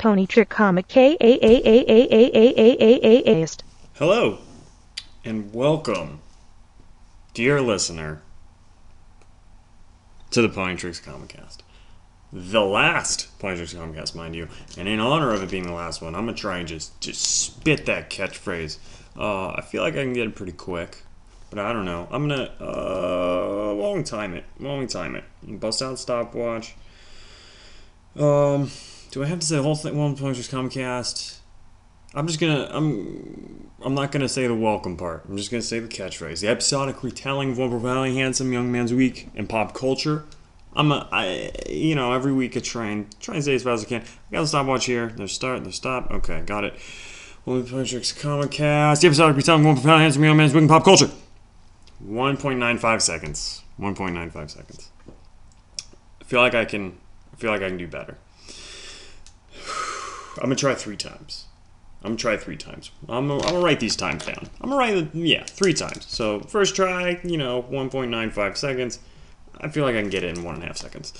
Pony Trick Comic K A A A A A A A A A Hello, and welcome, dear listener, to the Pony Tricks Comicast. The last Pony Tricks Comicast, mind you. And in honor of it being the last one, I'm to try and just, just spit that catchphrase. Uh, I feel like I can get it pretty quick, but I don't know. I'm to, uh, long time it. Long time it. Bust out stopwatch. Um, do I have to say the whole thing? One Pony Tricks Comicast. I'm just gonna I'm I'm not gonna say the welcome part. I'm just gonna say the catchphrase. The episodic retelling of one profoundly handsome young man's week in pop culture. I'm a I you know every week I try and try and say as fast as I can. I got the stopwatch here. There's start. There's stop. Okay, got it. One Projects Comic Cast. The episodic retelling of one profoundly handsome young man's week in pop culture. 1.95 seconds. 1.95 seconds. I feel like I can. I feel like I can do better. I'm gonna try three times. I'm gonna try three times. I'm gonna, I'm gonna write these times down. I'm gonna write, yeah, three times. So first try, you know, 1.95 seconds. I feel like I can get it in one and a half seconds.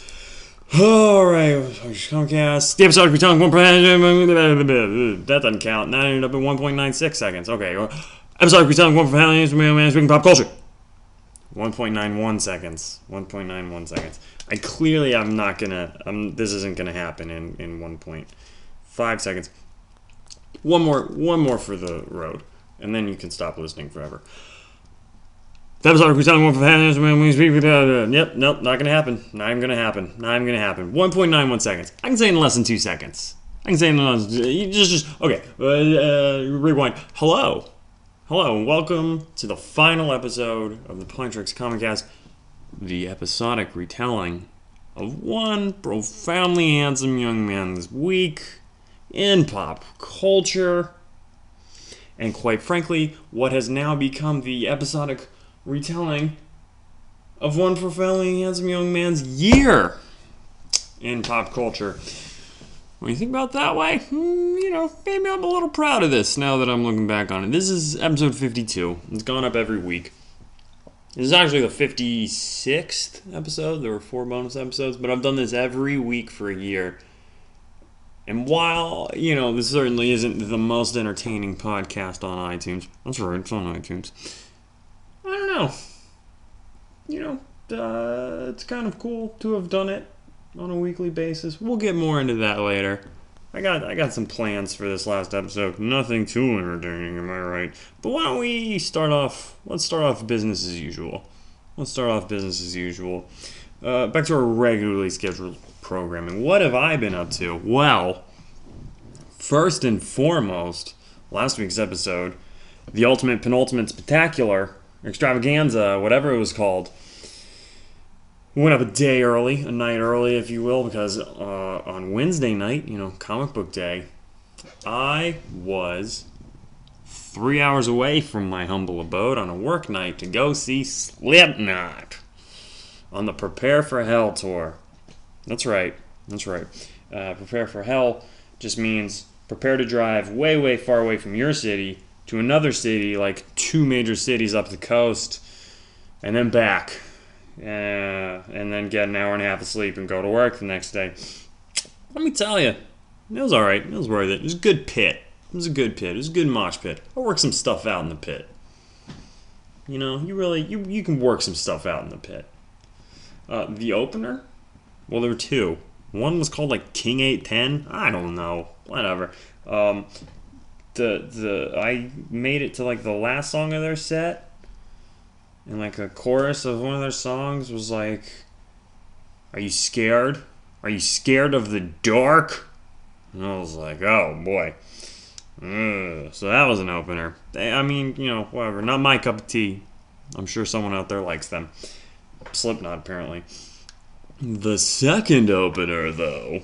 All right, Comcast. The episode retelling one. That doesn't count. That ended up at 1.96 seconds. Okay, episode retelling one man speaking pop culture. 1.91 seconds. 1.91 seconds. I clearly I'm not gonna. I'm. This isn't gonna happen in in 1.5 seconds. One more one more for the road and then you can stop listening forever. That was our retelling one for fans yep nope not gonna happen. Not even gonna happen. Not even gonna happen. 1.91 seconds. I can say in less than two seconds. I can say in less You just just okay uh, uh, rewind. Hello. Hello and welcome to the final episode of the Pony Tricks Comicast the episodic retelling of one profoundly handsome young man's week in pop culture. And quite frankly, what has now become the episodic retelling of one profoundly handsome young man's year in pop culture. When you think about that way, hmm, you know, maybe I'm a little proud of this now that I'm looking back on it. This is episode 52. It's gone up every week. This is actually the 56th episode. There were four bonus episodes, but I've done this every week for a year. And while, you know, this certainly isn't the most entertaining podcast on iTunes, that's right, it's on iTunes. I don't know. You know, uh, it's kind of cool to have done it on a weekly basis. We'll get more into that later. I got I got some plans for this last episode. Nothing too entertaining, am I right? But why don't we start off? Let's start off business as usual. Let's start off business as usual. Uh, back to our regularly scheduled programming. What have I been up to? Well, first and foremost, last week's episode, the ultimate penultimate spectacular extravaganza, whatever it was called, went up a day early, a night early, if you will, because uh, on Wednesday night, you know, comic book day, I was three hours away from my humble abode on a work night to go see Slipknot on the Prepare for Hell tour. That's right. That's right. Uh, prepare for hell just means prepare to drive way, way far away from your city to another city, like two major cities up the coast, and then back. Uh, and then get an hour and a half of sleep and go to work the next day. Let me tell you, it was all right. It was worth it. It was a good pit. It was a good pit. It was a good mosh pit. I worked some stuff out in the pit. You know, you really you you can work some stuff out in the pit. Uh, the opener well, there were two. One was called like King Eight Ten. I don't know. Whatever. Um, the the I made it to like the last song of their set, and like a chorus of one of their songs was like, "Are you scared? Are you scared of the dark?" And I was like, "Oh boy." So that was an opener. I mean, you know, whatever. Not my cup of tea. I'm sure someone out there likes them. Slipknot, apparently. The second opener, though,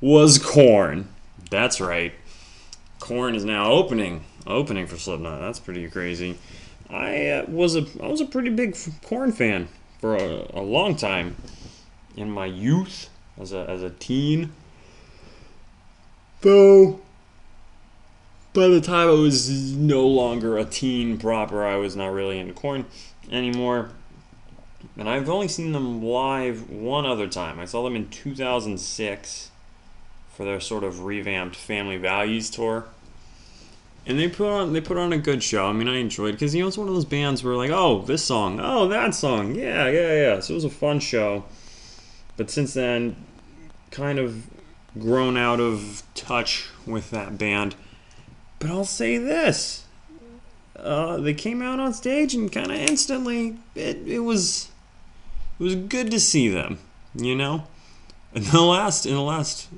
was Korn. That's right. Korn is now opening, opening for Slipknot. That's pretty crazy. I uh, was a I was a pretty big Korn fan for a, a long time in my youth as a as a teen. Though by the time I was no longer a teen proper, I was not really into Korn anymore and I've only seen them live one other time. I saw them in 2006 for their sort of revamped Family Values tour. And they put on they put on a good show. I mean, I enjoyed because you know it's one of those bands where like, oh, this song, oh, that song, yeah, yeah, yeah. So it was a fun show. But since then, kind of grown out of touch with that band. But I'll say this: uh, they came out on stage and kind of instantly, it, it was it was good to see them. You know, in the last in the last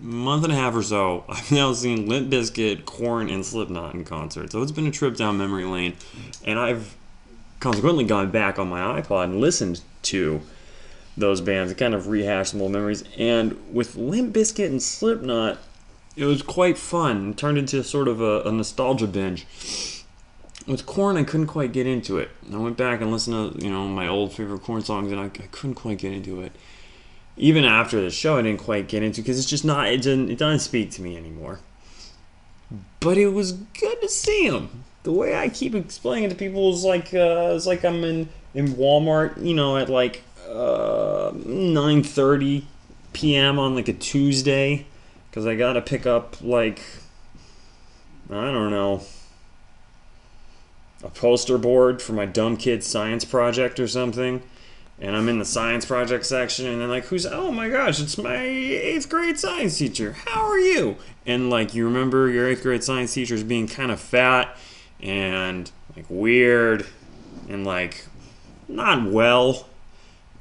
month and a half or so, I've now seen Limp Bizkit, Korn, and Slipknot in concert. So it's been a trip down memory lane, and I've consequently gone back on my iPod and listened to those bands and kind of rehashed some old memories. And with Limp Bizkit and Slipknot, it was quite fun. It turned into sort of a, a nostalgia binge. With Korn, I couldn't quite get into it. I went back and listened to you know my old favorite Korn songs, and I, I couldn't quite get into it even after the show, I didn't quite get into because it's just not it doesn't it doesn't speak to me anymore. But it was good to see him. The way I keep explaining it to people is like uh, it's like I'm in in Walmart, you know, at like uh, 9:30 p.m. on like a Tuesday because I gotta pick up like I don't know a poster board for my dumb kid science project or something and I'm in the science project section, and they're like, "Who's? Oh my gosh, it's my eighth grade science teacher. How are you?" And like, you remember your eighth grade science teachers being kind of fat and like weird and like not well,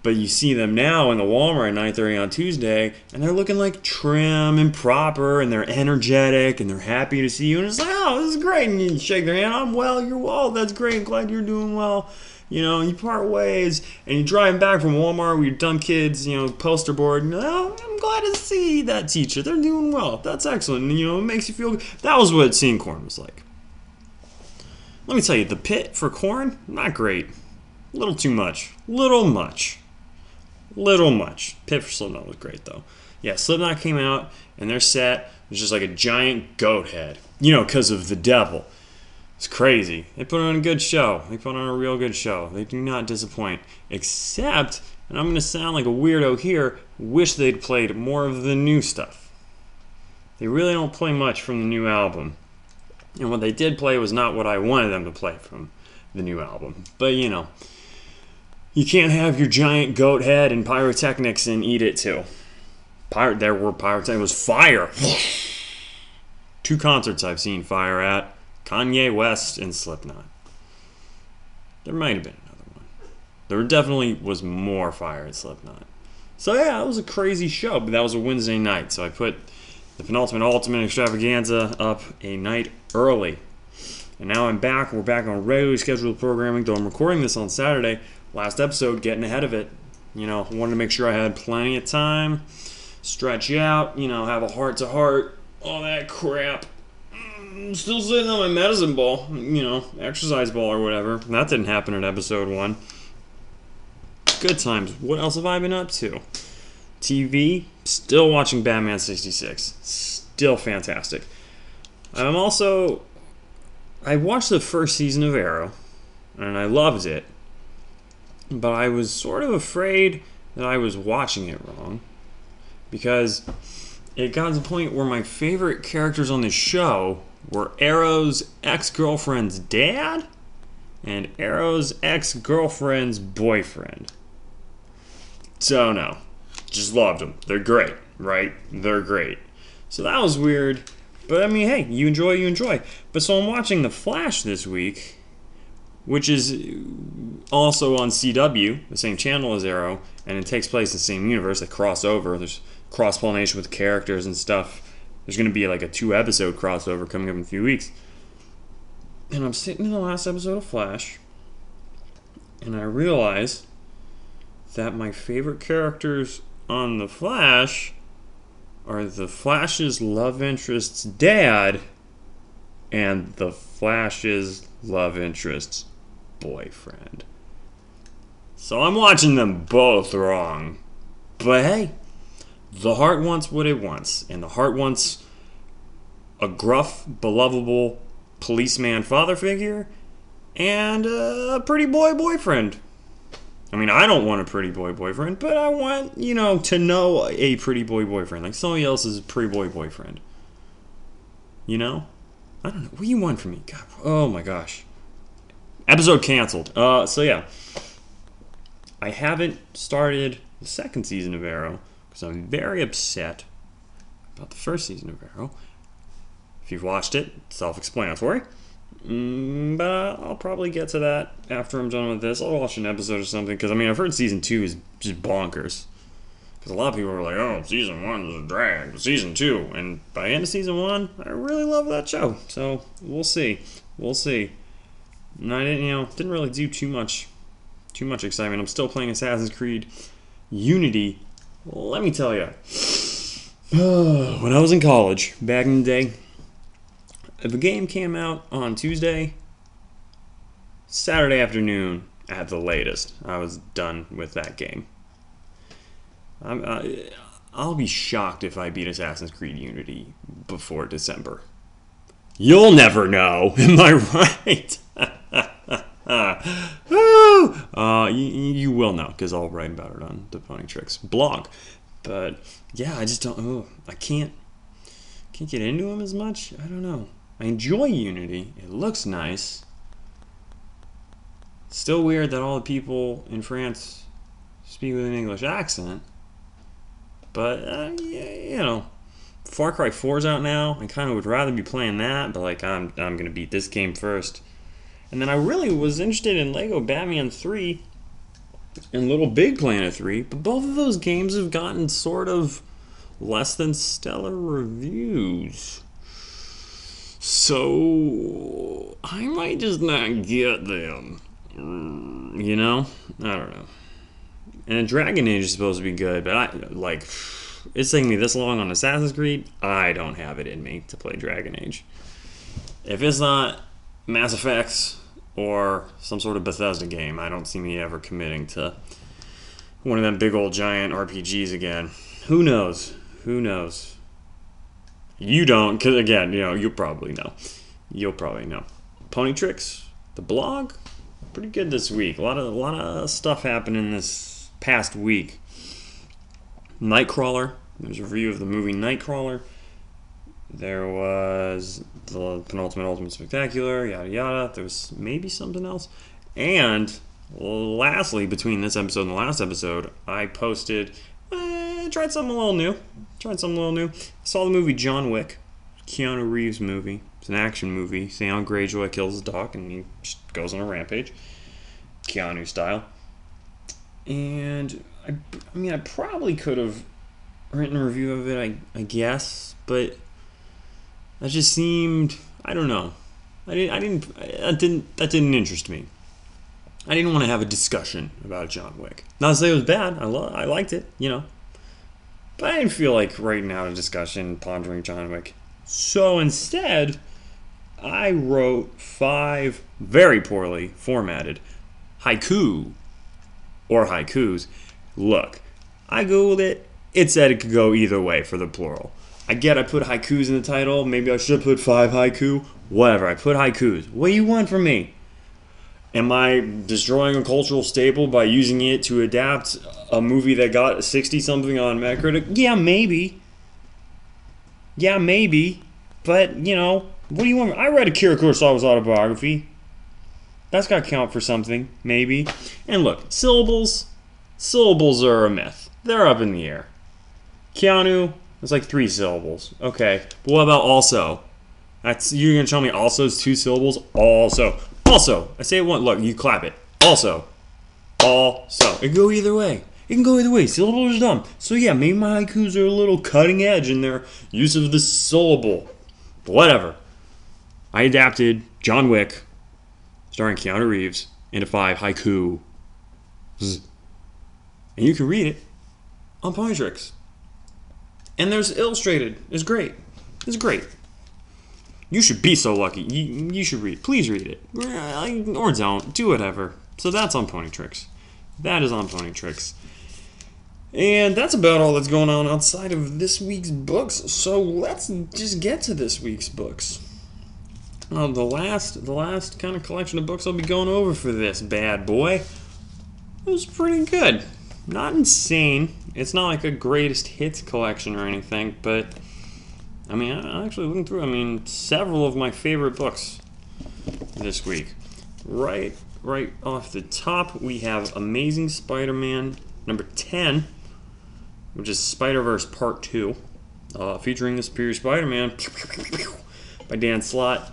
but you see them now in the Walmart at 9:30 on Tuesday, and they're looking like trim and proper, and they're energetic, and they're happy to see you, and it's like, "Oh, this is great!" And you shake their hand, "I'm well. You're well. That's great. Glad you're doing well." you know, you part ways and you're driving back from Walmart with your dumb kids, you know, poster board. And, oh, I'm glad to see that teacher. They're doing well. That's excellent. And, you know, it makes you feel good. That was what seeing Korn was like. Let me tell you, the pit for Korn, not great. A little too much. Little much. Little much. Pit for Slipknot was great, though. Yeah, Slipknot came out and their set was just like a giant goat head. You know, because of the devil. It's crazy. They put on a good show. They put on a real good show. They do not disappoint. Except, and I'm going to sound like a weirdo here, wish they'd played more of the new stuff. They really don't play much from the new album. And what they did play was not what I wanted them to play from the new album. But you know, you can't have your giant goat head and pyrotechnics and eat it too. Pyro, there were pyrotechnics. It was fire. Two concerts I've seen fire at. Kanye West and Slipknot. There might have been another one. There definitely was more fire at Slipknot. So yeah, it was a crazy show, but that was a Wednesday night. So I put the penultimate ultimate extravaganza up a night early. And now I'm back. We're back on regularly scheduled programming, though I'm recording this on Saturday. Last episode, getting ahead of it. You know, wanted to make sure I had plenty of time, stretch out, you know, have a heart to heart, all that crap mm, still sitting on my medicine ball, you know, exercise ball or whatever. That didn't happen in episode one. Good times. What else have I been up to? TV, still watching Batman 66. Still fantastic. I'm also. I watched the first season of Arrow, and I loved it. But I was sort of afraid that I was watching it wrong. Because it got to the point where my favorite characters on the show were Arrow's ex girlfriend's dad and Arrow's ex girlfriend's boyfriend. So, no, just loved them. They're great, right? They're great. So that was weird. But I mean, hey, you enjoy, you enjoy. But so I'm watching The Flash this week, which is also on CW, the same channel as Arrow, and it takes place in the same universe. They cross over. There's cross pollination with characters and stuff. There's going to be like a two episode crossover coming up in a few weeks. And I'm sitting in the last episode of Flash, and I realize that my favorite characters on The Flash are the Flash's love interest's dad and the Flash's love interest's boyfriend. So I'm watching them both wrong. But hey, the heart wants what it wants, and the heart wants a gruff, belovable policeman father figure and a pretty boy boyfriend. I mean, I don't want a pretty boy boyfriend, but I want, you know, to know a pretty boy boyfriend. Like somebody else's pretty boy boyfriend. You know? I don't know. What do you want from me? God, oh my gosh. Episode canceled. Uh, so yeah. I haven't started the second season of Arrow because I'm very upset about the first season of Arrow. If you've watched it, self-explanatory. Mm, but I'll probably get to that after I'm done with this. I'll watch an episode or something because I mean I've heard season two is just bonkers. Because a lot of people are like, "Oh, season one is a drag." Season two, and by the end of season one, I really love that show. So we'll see, we'll see. And I didn't, you know, didn't really do too much, too much excitement. I'm still playing Assassin's Creed Unity. Let me tell you, when I was in college back in the day, if a game came out on Tuesday, Saturday afternoon at the latest, I was done with that game. I'm, I'll be shocked if I beat Assassin's Creed Unity before December. You'll never know, am I right? Uh, you, you will know because I'll write about it on the Pony Tricks blog. But yeah, I just don't. Oh, I can't can't get into them as much. I don't know. I enjoy Unity. It looks nice. Still weird that all the people in France speak with an English accent. But, uh, yeah, you know, Far Cry 4's out now. I kind of would rather be playing that, but, like, I'm, I'm to beat this game first. And then I really was interested in Lego Batman 3 and Little Big Planet 3, but both of those games have gotten sort of less than stellar reviews. So I might just not get them. You know? I don't know. And Dragon Age is supposed to be good, but I like it's taking me this long on Assassin's Creed. I don't have it in me to play Dragon Age. If it's not Mass Effects or some sort of Bethesda game, I don't see me ever committing to one of them big old giant RPGs again. Who knows? Who knows? You don't, because again, you know, you'll probably know. You'll probably know. Pony Tricks, the blog, pretty good this week. A lot of a lot of stuff happening this past week. Nightcrawler. There's a review of the movie Nightcrawler. There was the penultimate ultimate spectacular, yada yada. There was maybe something else. And lastly, between this episode and the last episode, I posted eh, tried something a little new. Tried something a little new. I saw the movie John Wick, Keanu Reeves movie. It's an action movie. Theon Greyjoy kills his dog and he just goes on a rampage, Keanu style. And I, I mean, I probably could have written a review of it, I, I guess, but that just seemed I don't know. I didn't I didn't that didn't that didn't interest me. I didn't want to have a discussion about John Wick. Not to say it was bad. I lo- I liked it, you know. But I didn't feel like writing out a discussion pondering John Wick. So instead, I wrote five very poorly formatted haiku or haikus. Look, I googled it. It said it could go either way for the plural. I get I put haikus in the title. Maybe I should put five haiku. Whatever. I put haikus. What do you want from me? Am I destroying a cultural staple by using it to adapt a movie that got 60 something on Metacritic? Yeah, maybe. Yeah, maybe. But, you know, what do you want? I read Akira Kurosawa's autobiography. That's got to count for something, maybe. And look, syllables, syllables are a myth. They're up in the air. Keanu, it's like three syllables. Okay, but what about also? That's you're gonna tell me also is two syllables. Also, also, I say it one. Look, you clap it. Also, also. It can go either way. It can go either way. Syllables are dumb. So yeah, maybe my haikus are a little cutting edge in their use of the syllable. But whatever. I adapted John Wick, starring Keanu Reeves, into five haiku. And you can read it on Pony Tricks. And there's illustrated. It's great. It's great. You should be so lucky. You, you should read. Please read it. Or don't. Do whatever. So that's on Pony Tricks. That is on Pony Tricks. And that's about all that's going on outside of this week's books. So let's just get to this week's books. Uh, the last, the last kind of collection of books I'll be going over for this bad boy it was pretty good. Not insane. It's not like a greatest hits collection or anything, but I mean, I actually looking through. I mean, several of my favorite books this week. Right, right off the top, we have Amazing Spider-Man number ten, which is Spider-Verse Part Two, uh, featuring the Superior Spider-Man by Dan Slott.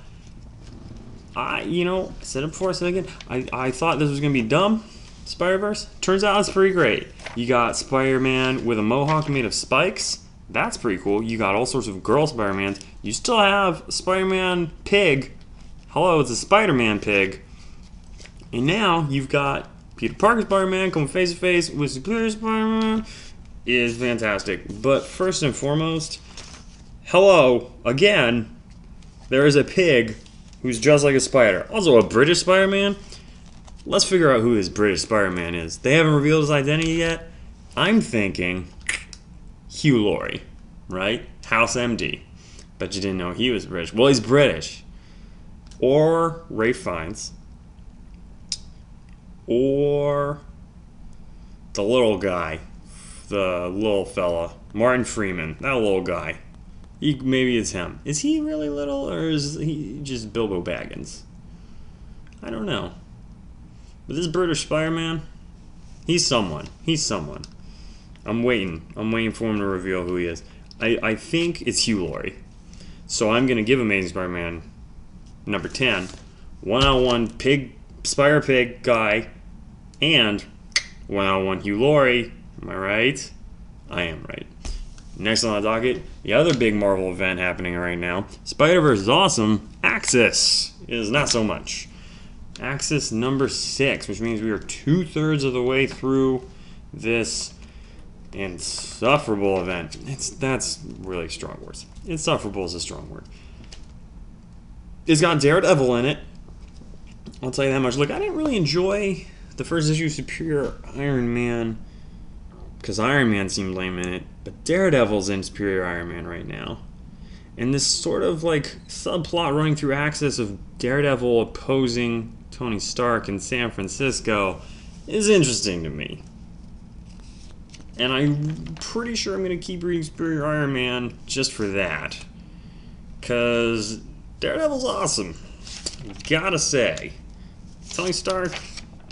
I, you know, I said it before, I said it again. I, I thought this was gonna be dumb. Spider Verse. Turns out it's pretty great. You got Spider Man with a mohawk made of spikes. That's pretty cool. You got all sorts of girl Spider Mans. You still have Spider Man Pig. Hello, it's a Spider Man pig. And now you've got Peter Parker Spider Man coming face to face with Superior Spider Man. Is fantastic. But first and foremost, hello again. There is a pig who's dressed like a spider. Also, a British Spider Man. Let's figure out who this British Spider Man is. They haven't revealed his identity yet. I'm thinking Hugh Laurie, right? House MD. Bet you didn't know he was British. Well, he's British. Or Ralph Fiennes. Or the little guy. The little fella. Martin Freeman. That little guy. He, maybe it's him. Is he really little or is he just Bilbo Baggins? I don't know. But this British Spider-Man, he's someone. He's someone. I'm waiting. I'm waiting for him to reveal who he is. I, I think it's Hugh Laurie. So I'm going to give Amazing Spider-Man number 10, one-on-one pig, Spire Pig guy, and one-on-one Hugh Laurie. Am I right? I am right. Next on the docket, the other big Marvel event happening right now. Spider-Verse is awesome. Axis is not so much. Axis number six, which means we are two thirds of the way through this insufferable event. It's that's really strong words. Insufferable is a strong word. It's got Daredevil in it. I'll tell you that much. Look, I didn't really enjoy the first issue of Superior Iron Man because Iron Man seemed lame in it, but Daredevil's in Superior Iron Man right now. And this sort of like subplot running through Axis of Daredevil opposing Tony Stark in San Francisco is interesting to me. And I'm pretty sure I'm going to keep reading Superior Iron Man just for that. Because Daredevil's awesome. Gotta say. Tony Stark,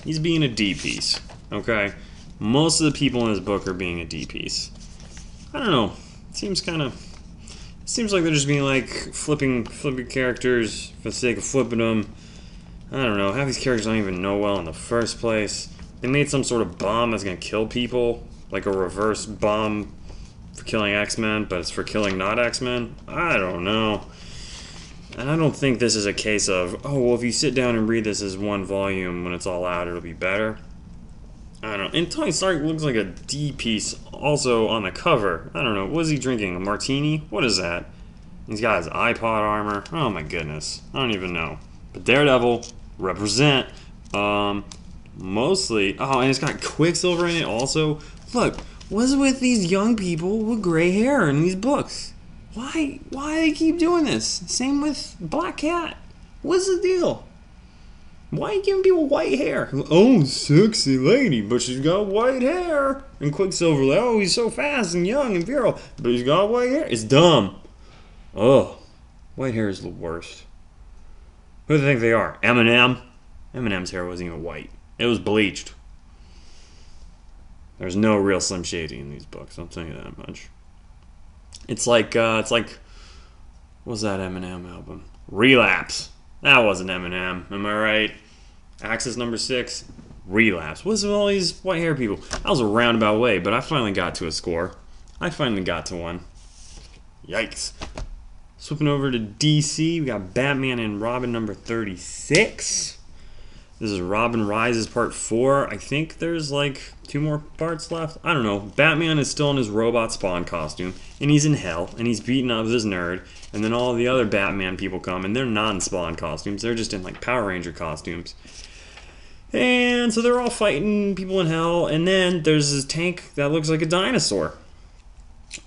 he's being a D piece. Okay? Most of the people in this book are being a D piece. I don't know. It seems kind of. Seems like they're just being like flipping, flipping characters for the sake of flipping them. I don't know. Half these characters I don't even know well in the first place. They made some sort of bomb that's gonna kill people, like a reverse bomb for killing X-Men, but it's for killing not X-Men. I don't know. And I don't think this is a case of, oh, well, if you sit down and read this as one volume, when it's all out, it'll be better. I don't know. And Tony Stark looks like a D piece also on the cover. I don't know. What is he drinking? A martini? What is that? He's got his iPod armor. Oh my goodness. I don't even know. But Daredevil, represent. Um, mostly. Oh, and it's got Quicksilver in it also. Look, what's with these young people with gray hair in these books? Why? Why they keep doing this? Same with Black Cat. What's the deal? Why are you giving people white hair? Oh, sexy lady, but she's got white hair. And Quicksilver, like, oh, he's so fast and young and virile, but he's got white hair. It's dumb. Ugh. White hair is the worst. Who do they think they are? Eminem? Eminem's hair wasn't even white. It was bleached. There's no real Slim Shady in these books, I'll tell you that much. It's like, uh, it's like, what was that Eminem album? Relapse. That wasn't Eminem, am I right? Axis number six, Relapse. What's with all these white hair people? That was a roundabout way, but I finally got to a score. I finally got to one. Yikes. Slipping over to DC, we got Batman and Robin number 36. This is Robin Rises part 4. I think there's like two more parts left. I don't know. Batman is still in his robot spawn costume, and he's in hell, and he's beating up this nerd. And then all the other Batman people come, and they're non spawn costumes. They're just in like Power Ranger costumes. And so they're all fighting people in hell, and then there's this tank that looks like a dinosaur.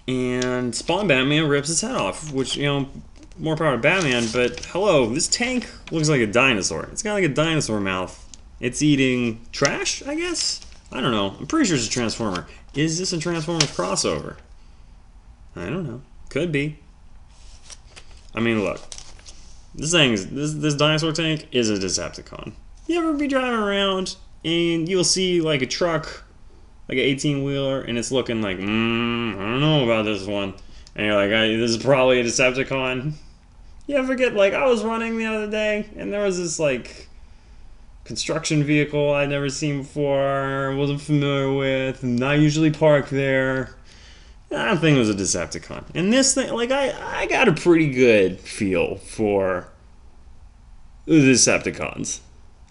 And Spawn Batman rips his head off, which, you know, more power to Batman, but hello, this tank looks like a dinosaur. It's got like a dinosaur mouth. It's eating trash, I guess? I don't know. I'm pretty sure it's a Transformer. Is this a Transformers crossover? I don't know. Could be. I mean, look. This thing's this this dinosaur tank is a Decepticon. You ever be driving around and you'll see like a truck, like an 18 wheeler, and it's looking like, mm, I don't know about this one, and you're like, this is probably a Decepticon. You ever get like I was running the other day and there was this like construction vehicle I'd never seen before, wasn't familiar with, not usually parked there. I think it was a Decepticon. And this thing, like, I, I got a pretty good feel for the Decepticons.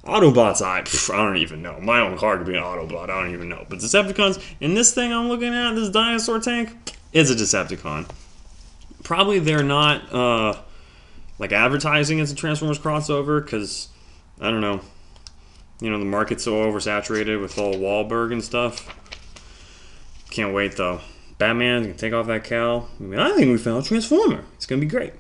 Autobots, I, pff, I don't even know. My own car could be an Autobot, I don't even know. But Decepticons, and this thing I'm looking at, this dinosaur tank, is a Decepticon. Probably they're not, uh, like, advertising as a Transformers crossover, because, I don't know, you know, the market's so oversaturated with all Wahlberg and stuff. Can't wait, though. Batman's gonna take off that cowl. I mean, I think we found a Transformer. It's gonna be great.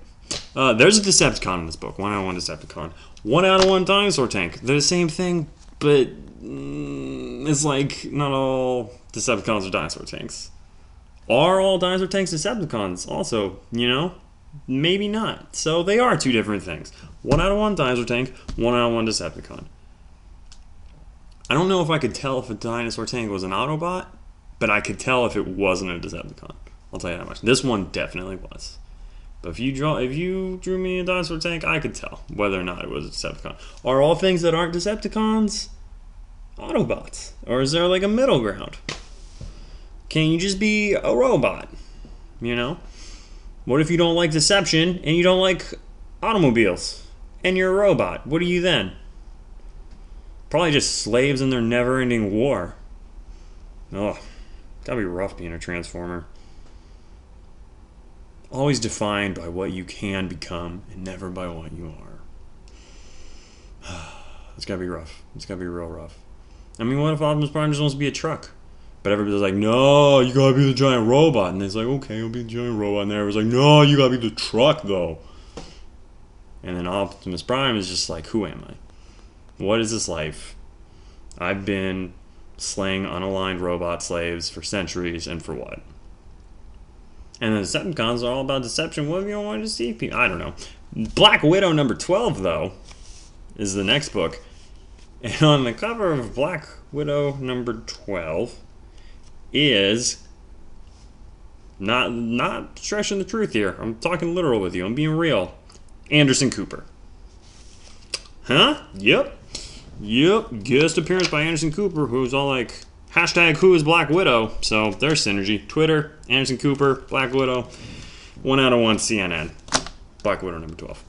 Uh, there's a Decepticon in this book. One of one Decepticon. One out of one dinosaur tank. They're the same thing, but mm, it's like not all Decepticons are dinosaur tanks. Are all dinosaur tanks Decepticons? Also, you know, maybe not. So they are two different things. One out of one dinosaur tank. One out of one Decepticon. I don't know if I could tell if a dinosaur tank was an Autobot but I could tell if it wasn't a Decepticon. I'll tell you that much. This one definitely was. But if you draw, if you drew me a dinosaur tank, I could tell whether or not it was a Decepticon. Are all things that aren't Decepticons Autobots, or is there like a middle ground? Can you just be a robot? You know. What if you don't like deception and you don't like automobiles and you're a robot? What are you then? Probably just slaves in their never-ending war. Oh, Gotta be rough being a transformer. Always defined by what you can become and never by what you are. it's gotta be rough. It's gotta be real rough. I mean, what if Optimus Prime just wants to be a truck? But everybody's like, no, you gotta be the giant robot. And it's like, okay, I'll be the giant robot. And everyone's like, no, you gotta be the truck, though. And then Optimus Prime is just like, who am I? What is this life? I've been slaying unaligned robot slaves for centuries, and for what? And the Decepticons are all about deception. What if you don't want to deceive people? I don't know. Black Widow number 12, though, is the next book. And on the cover of Black Widow number 12 is not not stretching the truth here. I'm talking literal with you. I'm being real. Anderson Cooper. Huh? Yep. Yep, guest appearance by Anderson Cooper, who's all like, hashtag who is Black Widow. So there's synergy. Twitter, Anderson Cooper, Black Widow. One out of one CNN. Black Widow number 12.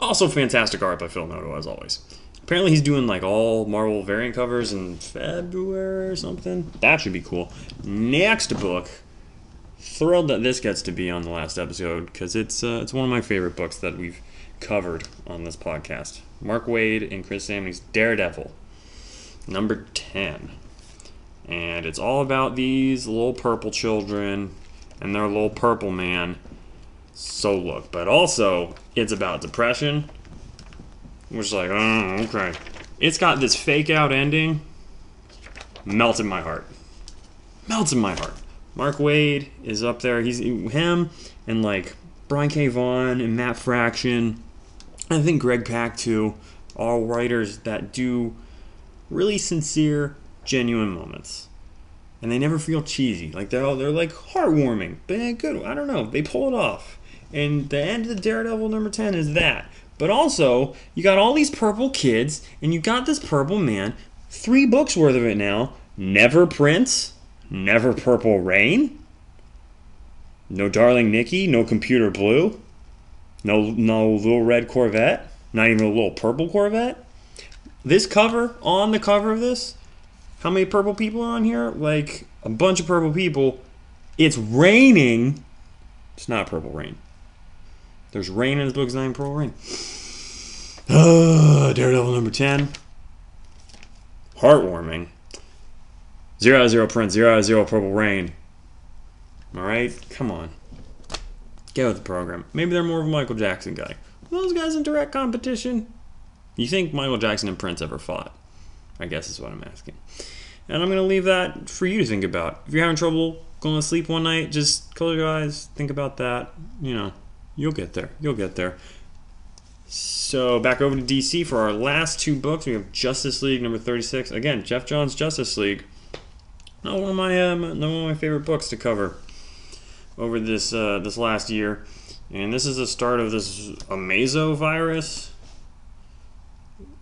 Also fantastic art by Phil Noto, as always. Apparently he's doing like all Marvel variant covers in February or something. That should be cool. Next book. Thrilled that this gets to be on the last episode because it's uh, it's one of my favorite books that we've covered on this podcast. Mark Waid and Chris Samnee's Daredevil, number 10. And it's all about these little purple children and their little purple man. So look, but also it's about depression. Which is like, oh, okay. It's got this fake out ending. Melted my heart. Melted my heart. Mark Waid is up there. He's him and like Brian K. Vaughan and Matt Fraction I think Greg Pak too, all writers that do really sincere, genuine moments. And they never feel cheesy. Like they're all, they're like heartwarming, but eh, good. I don't know. They pull it off. And the end of the Daredevil number 10 is that. But also, you got all these purple kids, and you got this purple man. Three books worth of it now. Never Prince, Never Purple Rain, No Darling Nikki, No Computer Blue. No, no little red Corvette. Not even a little purple Corvette. This cover, on the cover of this, how many purple people are on here? Like a bunch of purple people. It's raining. It's not purple rain. There's rain in this book. It's not even purple rain. Uh, Daredevil number 10. Heartwarming. Zero zero Prince, zero zero purple rain. Alright? Come on. Get with the program. Maybe they're more of a Michael Jackson guy. those guys in direct competition? You think Michael Jackson and Prince ever fought? I guess is what I'm asking. And I'm going to leave that for you to think about. If you're having trouble going to sleep one night, just close your eyes, think about that. You know, you'll get there. You'll get there. So back over to DC for our last two books. We have Justice League number 36. Again, Geoff Johns' Justice League. Not one of my um, not one of my favorite books to cover over this uh, this last year. And this is the start of this Amazo virus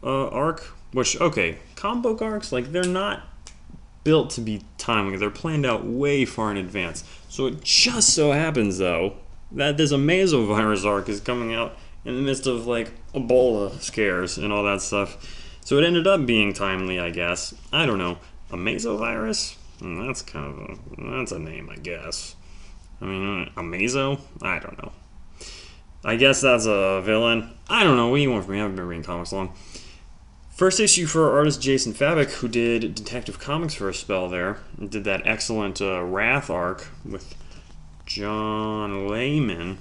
uh, arc. Which okay, combo arcs like they're not built to be timely. They're planned out way far in advance. So it just so happens though that this Amazo virus arc is coming out in the midst of like Ebola scares and all that stuff. So it ended up being timely, I guess. I don't know. Amazo virus? Hmm, that's kind of a that's a name, I guess. I mean, Amazo? I don't know. I guess that's a villain. I don't know. What do you want from me? I haven't been reading comics long. First issue for artist Jason Fabok, who did Detective Comics for a spell there, did that excellent uh, Wrath arc with John Layman,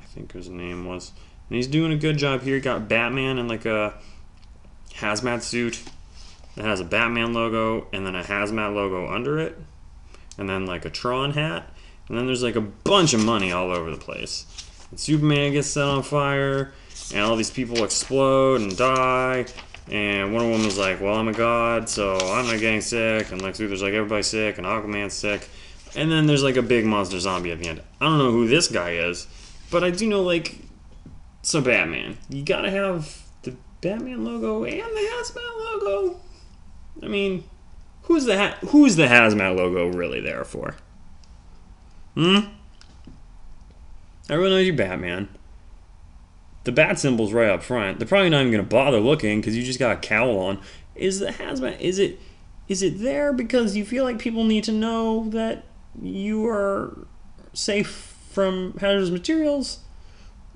I think his name was. And he's doing a good job here. He got Batman in like a hazmat suit that has a Batman logo and then a hazmat logo under it, and then like a Tron hat, and then there's like a bunch of money all over the place. And Superman gets set on fire, and all these people explode and die. And Wonder Woman's like, "Well, I'm a god, so I'm not getting sick." And Lex Luthor's like, "Everybody's sick," and Aquaman's sick. And then there's like a big monster zombie at the end. I don't know who this guy is, but I do know like, so Batman. You gotta have the Batman logo and the hazmat logo. I mean, who's the ha- who's the hazmat logo really there for? Hmm. Everyone knows you Batman. The bat symbol's right up front. They're probably not even gonna bother looking because you just got a cowl on. Is the hazmat? Is it? Is it there because you feel like people need to know that you are safe from hazardous materials?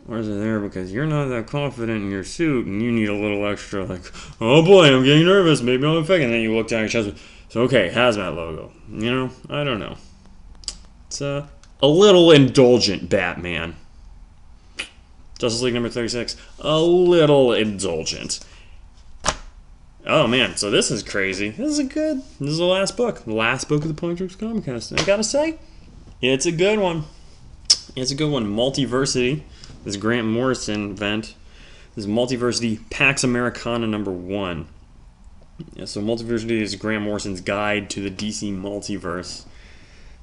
Or is it there because you're not that confident in your suit and you need a little extra, like, oh boy, I'm getting nervous, maybe I'm infected. And then you look down your chest. So, okay, hazmat logo. You know, I don't know. It's uh, a little indulgent, Batman. Justice League number 36. A little indulgent. Oh man, so this is crazy. This is a good. This is the last book. Last book of the Pony Tricks Comcast. I gotta say, it's a good one. It's a good one. Multiversity. This Grant Morrison event. This is Multiversity Pax Americana number one. Yeah, so Multiversity is Grant Morrison's guide to the DC multiverse.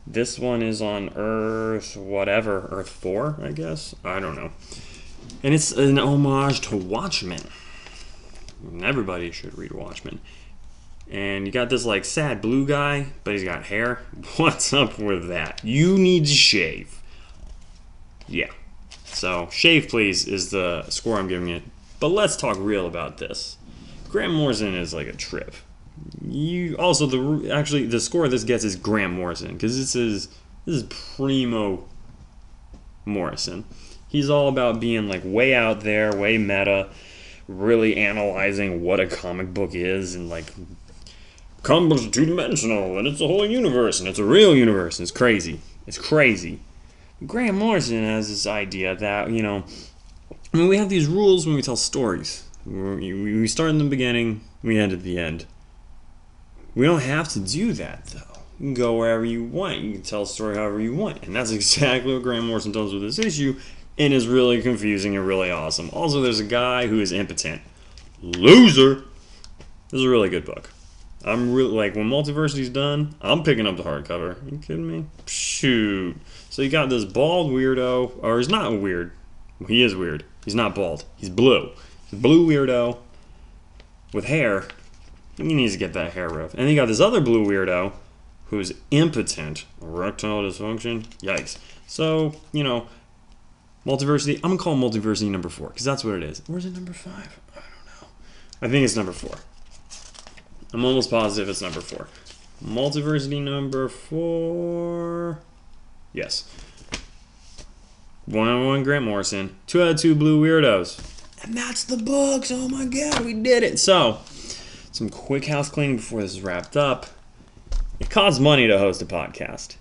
This one is on Earth, whatever, Earth 4, I guess? I don't know. And it's an homage to Watchmen. Everybody should read Watchmen. And you got this like sad blue guy, but he's got hair. What's up with that? You need to shave. Yeah. So, shave please is the score I'm giving it. But let's talk real about this. Grant Morrison is like a trip. You also the actually the score this gets is Grant Morrison because this is this is primo Morrison. He's all about being like way out there, way meta, really analyzing what a comic book is and like are two dimensional and it's a whole universe and it's a real universe and it's crazy. It's crazy. Grant Morrison has this idea that, you know, I mean, we have these rules when we tell stories. We start in the beginning, we end at the end. We don't have to do that, though. You can go wherever you want. You can tell a story however you want. And that's exactly what Grant Morrison does with this issue and is really confusing and really awesome. Also, there's a guy who is impotent. Loser! This is a really good book. I'm really like when Multiversity's done, I'm picking up the hardcover. Are you kidding me? Shoot. So you got this bald weirdo, or he's not weird. He is weird. He's not bald. He's blue. He's blue weirdo with hair. He needs to get that hair ripped. And you got this other blue weirdo who's impotent. Erectile dysfunction. Yikes. So, you know, multiversity. I'm gonna call multiversity number four because that's what it is. Or is it number five? I don't know. I think it's number four. I'm almost positive it's number four. Multiversity number four. Yes. One on one Grant Morrison. Two out of two blue weirdos. And that's the books. Oh my god, we did it. So, some quick house cleaning before this is wrapped up. It costs money to host a podcast.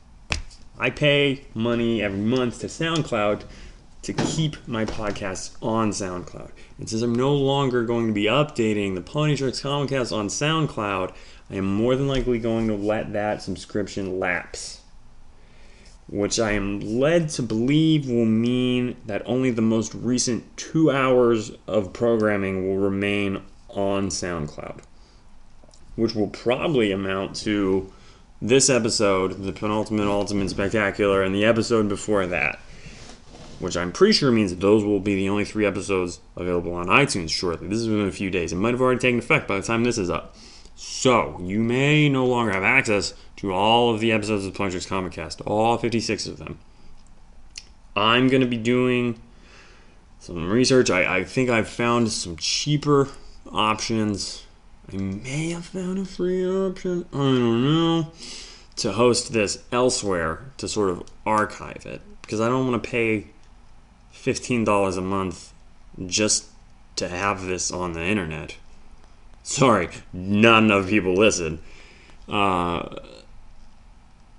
I pay money every month to SoundCloud to keep my podcast on SoundCloud. And since I'm no longer going to be updating the Pony Tricks Comicast on SoundCloud, I am more than likely going to let that subscription lapse. Which I am led to believe will mean that only the most recent two hours of programming will remain on SoundCloud. Which will probably amount to this episode, the penultimate ultimate spectacular, and the episode before that which I'm pretty sure means that those will be the only three episodes available on iTunes shortly. This is within a few days. It might have already taken effect by the time this is up. So, you may no longer have access to all of the episodes of Plunger's Comic Cast, all 56 of them. I'm going to be doing some research. I, I think I've found some cheaper options. I may have found a free option. I don't know. To host this elsewhere to sort of archive it. Because I don't want to pay $15 a month just to have this on the internet. Sorry, not enough people listen. Uh,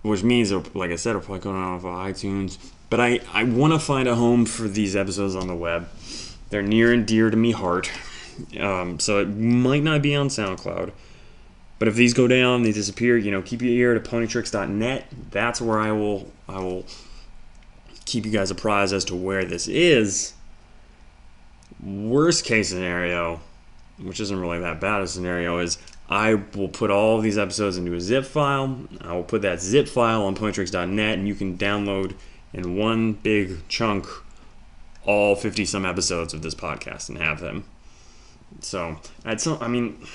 which means, like I said, it'll probably going off of iTunes. But I, I want to find a home for these episodes on the web. They're near and dear to me heart. Um, so it might not be on SoundCloud. But if these go down, they disappear, you know, keep your ear to ponytricks.net. That's where I will I will keep you guys apprised as to where this is. Worst case scenario, which isn't really that bad a scenario, is I will put all these episodes into a zip file. I will put that zip file on ponytricks.net and you can download in one big chunk all 50 some episodes of this podcast and have them. So, at some, I mean,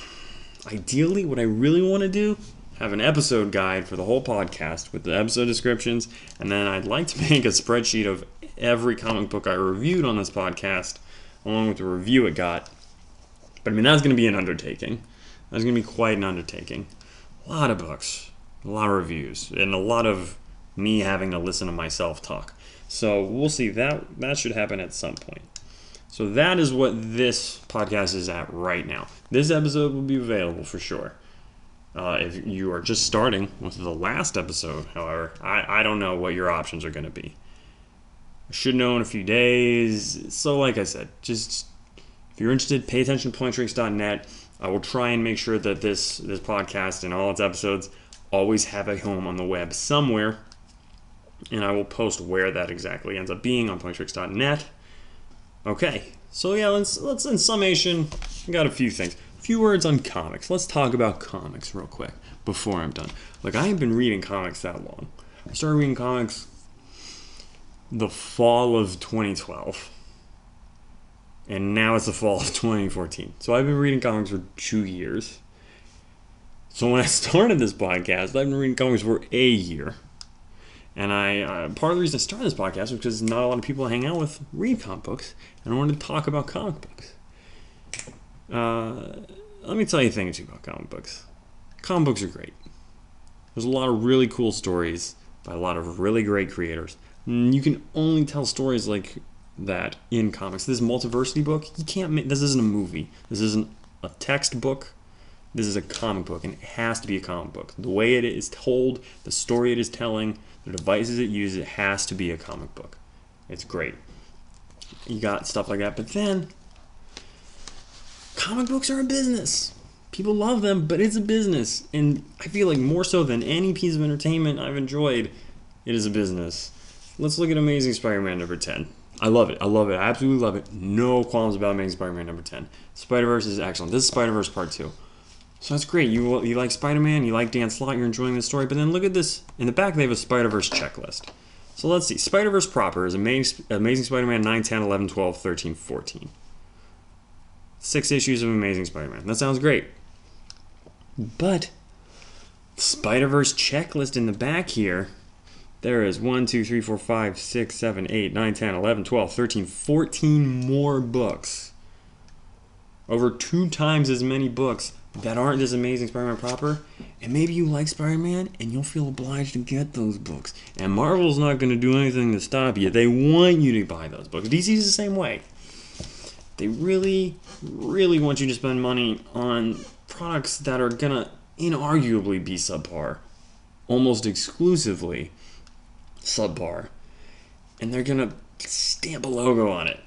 ideally, what I really want to do have an episode guide for the whole podcast with the episode descriptions, and then I'd like to make a spreadsheet of every comic book I reviewed on this podcast, along with the review it got. But I mean, that's going to be an undertaking. That's going to be quite an undertaking. A lot of books, a lot of reviews, and a lot of me having to listen to myself talk. So we'll see. That that should happen at some point. So that is what this podcast is at right now. This episode will be available for sure. Uh, if you are just starting with the last episode, however, I, I don't know what your options are going to be. I should know in a few days. So, like I said, just if you're interested, pay attention to ponytricks.net. I will try and make sure that this this podcast and all its episodes always have a home on the web somewhere, and I will post where that exactly ends up being on ponytricks.net. Okay, so yeah, let's let's in summation, got a few things few words on comics. Let's talk about comics real quick before I'm done. Like, I haven't been reading comics that long. I started reading comics the fall of 2012. And now it's the fall of 2014. So I've been reading comics for two years. So when I started this podcast, I've been reading comics for a year. And I uh, part of the reason I started this podcast was because not a lot of people I hang out with read comic books, and I wanted to talk about comic books. Uh, let me tell you a thing or two about comic books. Comic books are great. There's a lot of really cool stories by a lot of really great creators. You can only tell stories like that in comics. This multiversity book, you can't make this isn't a movie. This isn't a textbook. This is a comic book, and it has to be a comic book. The way it is told, the story it is telling, the devices it uses, it has to be a comic book. It's great. You got stuff like that, but then comic books are a business. People love them, but it's a business. And I feel like more so than any piece of entertainment I've enjoyed, it is a business. Let's look at Amazing Spider Man number 10. I love it. I love it. I absolutely love it. No qualms about Amazing Spider Man number 10. Spider Verse is excellent. This is Spider Verse Part 2. So that's great. You, you like Spider Man, you like Dan Slott, you're enjoying this story. But then look at this. In the back, they have a Spider Verse checklist. So let's see. Spider Verse proper is Amazing, Amazing Spider Man 9, 10, 11, 12, 13, 14 six issues of Amazing Spider Man. That sounds great. But Spider Verse checklist in the back here. There is 1, 2, 3, 4, 5, 6, 7, 8, 9, 10, 11, 12, 13, 14 more books. Over two times as many books that aren't this amazing Spider Man proper. And maybe you like Spider Man and you'll feel obliged to get those books. And Marvel's not going to do anything to stop you. They want you to buy those books. DC's the same way. They really, really want you to spend money on products that are gonna inarguably be subpar, almost exclusively subpar. And they're gonna stamp a logo on it.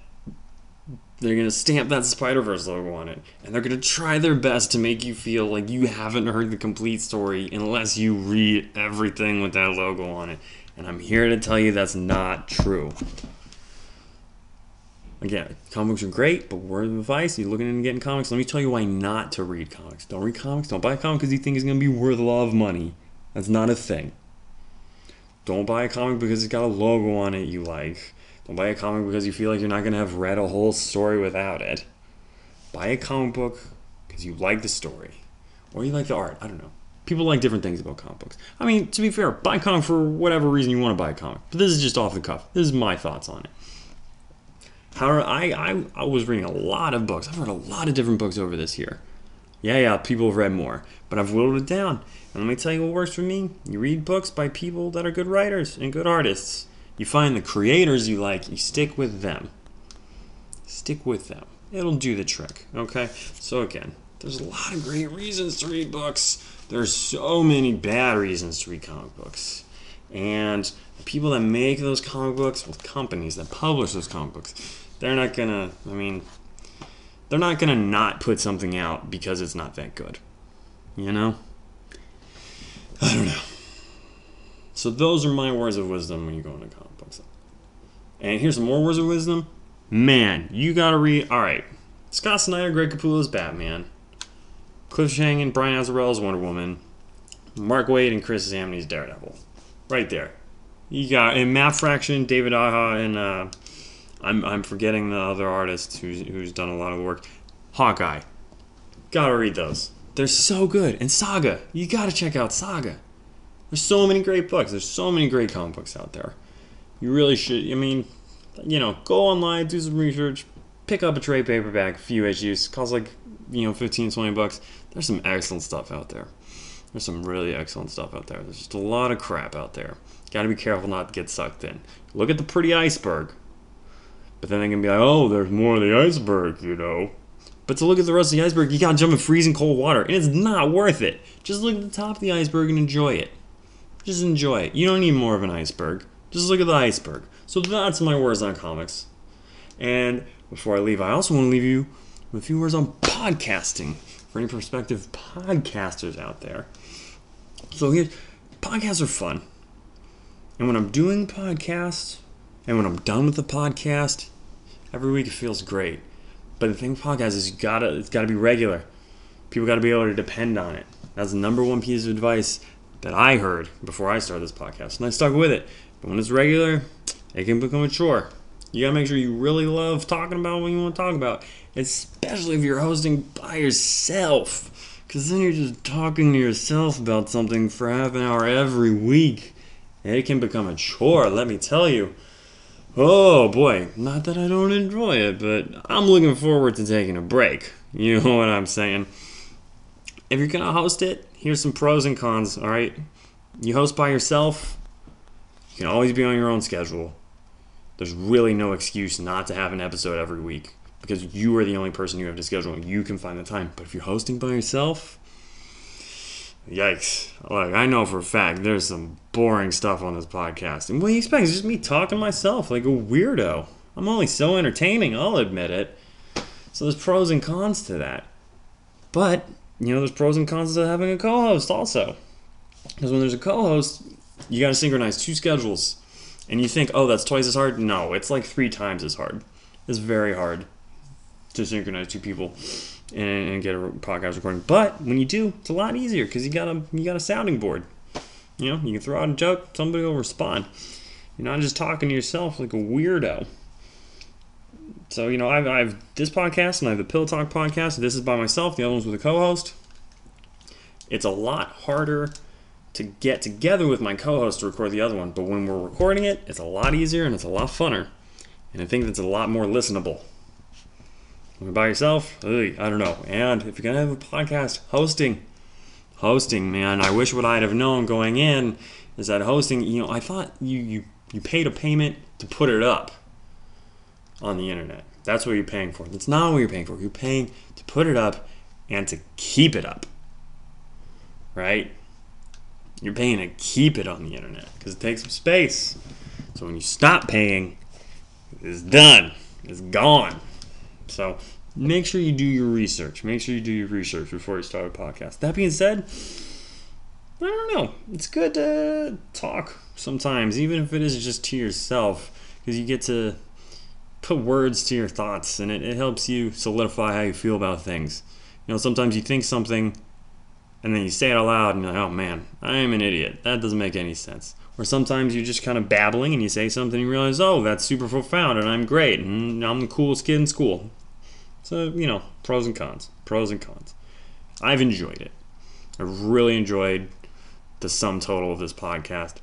They're gonna stamp that Spider Verse logo on it, and they're gonna try their best to make you feel like you haven't heard the complete story unless you read everything with that logo on it. And I'm here to tell you that's not true. Again, comics are great, but word of advice, you're looking into getting comics, let me tell you why not to read comics. Don't read comics, don't buy a comic because you think it's gonna be worth a lot of money. That's not a thing. Don't buy a comic because it's got a logo on it you like. Don't buy a comic because you feel like you're not going to have read a whole story without it. Buy a comic book because you like the story or you like the art. I don't know. People like different things about comic books. I mean, to be fair, buy a comic for whatever reason you want to buy a comic. But this is just off the cuff. This is my thoughts on it. However, I, I, I was reading a lot of books. I've read a lot of different books over this year. Yeah, yeah, people have read more, but I've whittled it down. And let me tell you what works for me. You read books by people that are good writers and good artists. You find the creators you like, you stick with them. Stick with them. It'll do the trick, okay? So, again, there's a lot of great reasons to read books. There's so many bad reasons to read comic books. And the people that make those comic books, well, companies that publish those comic books, they're not gonna, I mean, they're not gonna not put something out because it's not that good. You know? I don't know. So those are my words of wisdom when you go into comic books. And here's some more words of wisdom. Man, you gotta read. All right, Scott Snyder, Greg Capullo's Batman, Cliff Chiang and Brian Azzarello's Wonder Woman, Mark Waid and Chris Samnee's Daredevil, right there. You got in Matt Fraction, David Aja, and uh, I'm I'm forgetting the other artist who's who's done a lot of work. Hawkeye. Gotta read those. They're so good. And Saga. You gotta check out Saga. There's so many great books. There's so many great comic books out there. You really should. I mean, you know, go online, do some research, pick up a trade paperback, a few issues. Costs like, you know, 15, 20 bucks. There's some excellent stuff out there. There's some really excellent stuff out there. There's just a lot of crap out there. Got to be careful not to get sucked in. Look at the pretty iceberg. But then they can be like, oh, there's more of the iceberg, you know. But to look at the rest of the iceberg, you gotta jump in freezing cold water, and it's not worth it. Just look at the top of the iceberg and enjoy it. Just enjoy it. You don't need more of an iceberg. Just look at the iceberg. So that's my words on comics. And before I leave, I also want to leave you with a few words on podcasting for any prospective podcasters out there. So here, podcasts are fun. And when I'm doing podcasts, and when I'm done with the podcast, every week it feels great. But the thing with podcasts is you gotta it's gotta be regular. People gotta be able to depend on it. That's the number one piece of advice that I heard before I started this podcast, and I stuck with it. But when it's regular, it can become a chore. You gotta make sure you really love talking about what you want to talk about, especially if you're hosting by yourself. Because then you're just talking to yourself about something for half an hour every week. And It can become a chore, let me tell you. Oh boy, not that I don't enjoy it, but I'm looking forward to taking a break. You know what I'm saying? If you're gonna host it, here's some pros and cons, alright? You host by yourself, you can always be on your own schedule. There's really no excuse not to have an episode every week because you are the only person you have to schedule and you can find the time. But if you're hosting by yourself, Yikes. Look, I know for a fact there's some boring stuff on this podcast. And what do you expect? It's just me talking to myself like a weirdo. I'm only so entertaining, I'll admit it. So there's pros and cons to that. But, you know, there's pros and cons to having a co host also. Because when there's a co host, you got to synchronize two schedules. And you think, oh, that's twice as hard? No, it's like three times as hard. It's very hard to synchronize two people and, and get a podcast recording. But when you do, it's a lot easier because you got a you got a sounding board. You know, you can throw out a joke, somebody will respond. You're not just talking to yourself like a weirdo. So you know, I've, I've this podcast and I have the Pillow Talk podcast. This is by myself. The other one's with a co-host. It's a lot harder to get together with my co-host to record the other one, but when we're recording it, it's a lot easier and it's a lot funner, and I think it's a lot more listenable by yourself, ugh, I don't know. And if you're gonna have a podcast, hosting, hosting, man. I wish what I'd have known going in is that hosting. You know, I thought you you you paid a payment to put it up on the internet. That's what you're paying for. That's not what you're paying for. You're paying to put it up and to keep it up. Right? You're paying to keep it on the internet because it takes some space. So when you stop paying, it's done. It's gone. So make sure you do your research. Make sure you do your research before you start a podcast. That being said, I don't know. It's good to talk sometimes, even if it is just to yourself, because you get to put words to your thoughts and it, it helps you solidify how you feel about things. You know, sometimes you think something and then you say it out loud and you're like, oh man, I am an idiot. That doesn't make any sense. Or sometimes you're just kind of babbling and you say something and you realize, oh, that's super profound and I'm great and I'm the coolest kid in school. So, you know, pros and cons. Pros and cons. I've enjoyed it. I've really enjoyed the sum total of this podcast.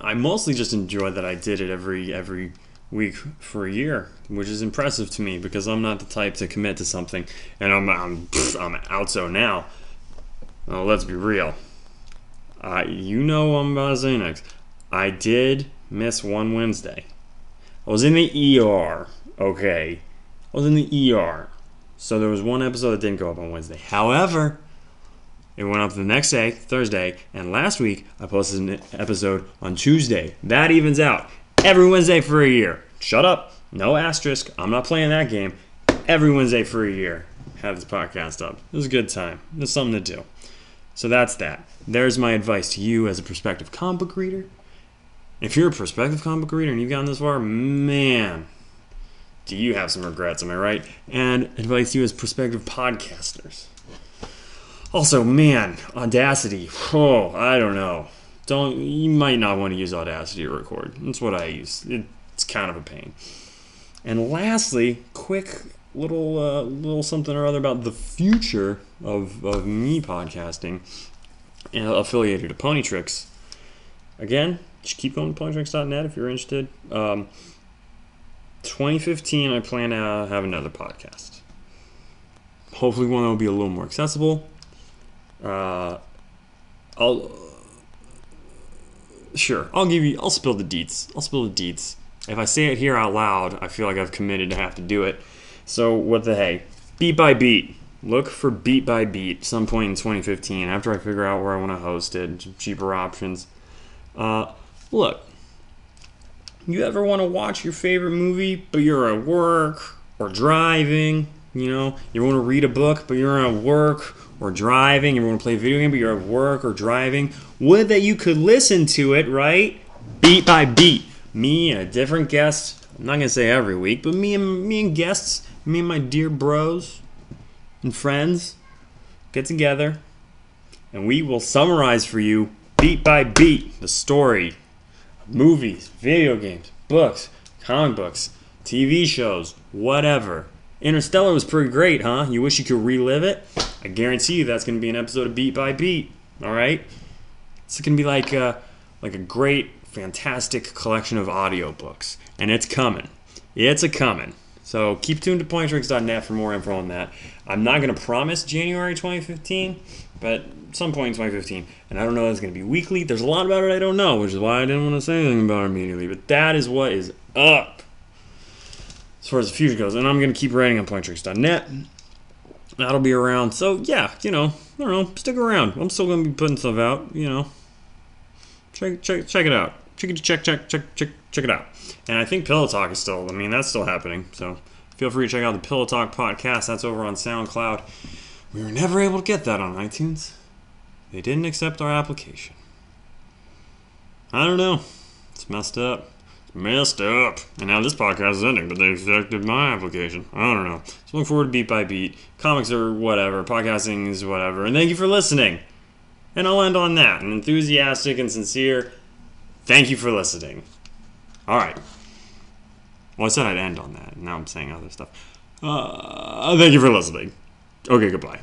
I mostly just enjoyed that I did it every every week for a year, which is impressive to me because I'm not the type to commit to something and I'm I'm, I'm out so now. Well, let's be real. You know I'm about next. I did miss one Wednesday. I was in the ER. Okay, I was in the ER, so there was one episode that didn't go up on Wednesday. However, it went up the next day, Thursday, and last week I posted an episode on Tuesday. That evens out every Wednesday for a year. Shut up. No asterisk. I'm not playing that game. Every Wednesday for a year. Have this podcast up. It was a good time. There's something to do. So that's that. There's my advice to you as a prospective comic book reader. If you're a prospective comic book reader and you've gotten this far, man, do you have some regrets? Am I right? And advice you as prospective podcasters. Also, man, Audacity. Oh, I don't know. Don't you might not want to use Audacity to record. That's what I use. It's kind of a pain. And lastly, quick little uh, little something or other about the future of, of me podcasting and affiliated to Pony Tricks. Again, just keep going to ponytricks.net if you're interested. Um, 2015, I plan to have another podcast. Hopefully, one that will be a little more accessible. Uh, I'll sure. I'll give you. I'll spill the deets. I'll spill the deets. If I say it here out loud, I feel like I've committed to have to do it. So what the hey? Beat by beat. Look for beat by beat some point in 2015 after I figure out where I want to host it, cheaper options. Uh, look, you ever want to watch your favorite movie, but you're at work or driving? You know, you want to read a book, but you're at work or driving. You want to play a video game, but you're at work or driving. Would that you could listen to it, right? Beat by beat. Me and a different guest. I'm not gonna say every week, but me and me and guests, me and my dear bros and friends get together, and we will summarize for you beat by beat the story, movies, video games, books, comic books, TV shows, whatever. Interstellar was pretty great, huh? You wish you could relive it? I guarantee you that's going to be an episode of Beat by Beat. All right, it's going to be like a, like a great, fantastic collection of audiobooks, and it's coming. It's a coming. So keep tuned to ponytricks.net for more info on that. I'm not going to promise January 2015, but some point in 2015. And I don't know if it's going to be weekly. There's a lot about it I don't know, which is why I didn't want to say anything about it immediately. But that is what is up as far as the future goes. And I'm going to keep writing on ponytricks.net. That'll be around. So, yeah, you know, I don't know. Stick around. I'm still going to be putting stuff out, you know. Check, check, check it out. Check, check, check, check, check, check it out. And I think Pillow Talk is still, I mean, that's still happening. So feel free to check out the Pillow Talk podcast. That's over on SoundCloud. We were never able to get that on iTunes. They didn't accept our application. I don't know. It's messed up. It's messed up. And now this podcast is ending, but they accepted my application. I don't know. So look forward to beat by beat. Comics or whatever. Podcasting is whatever. And thank you for listening. And I'll end on that. An enthusiastic and sincere thank you for listening. All right. Well, I said I'd end on that. Now I'm saying other stuff. Uh, thank you for listening. Okay, goodbye.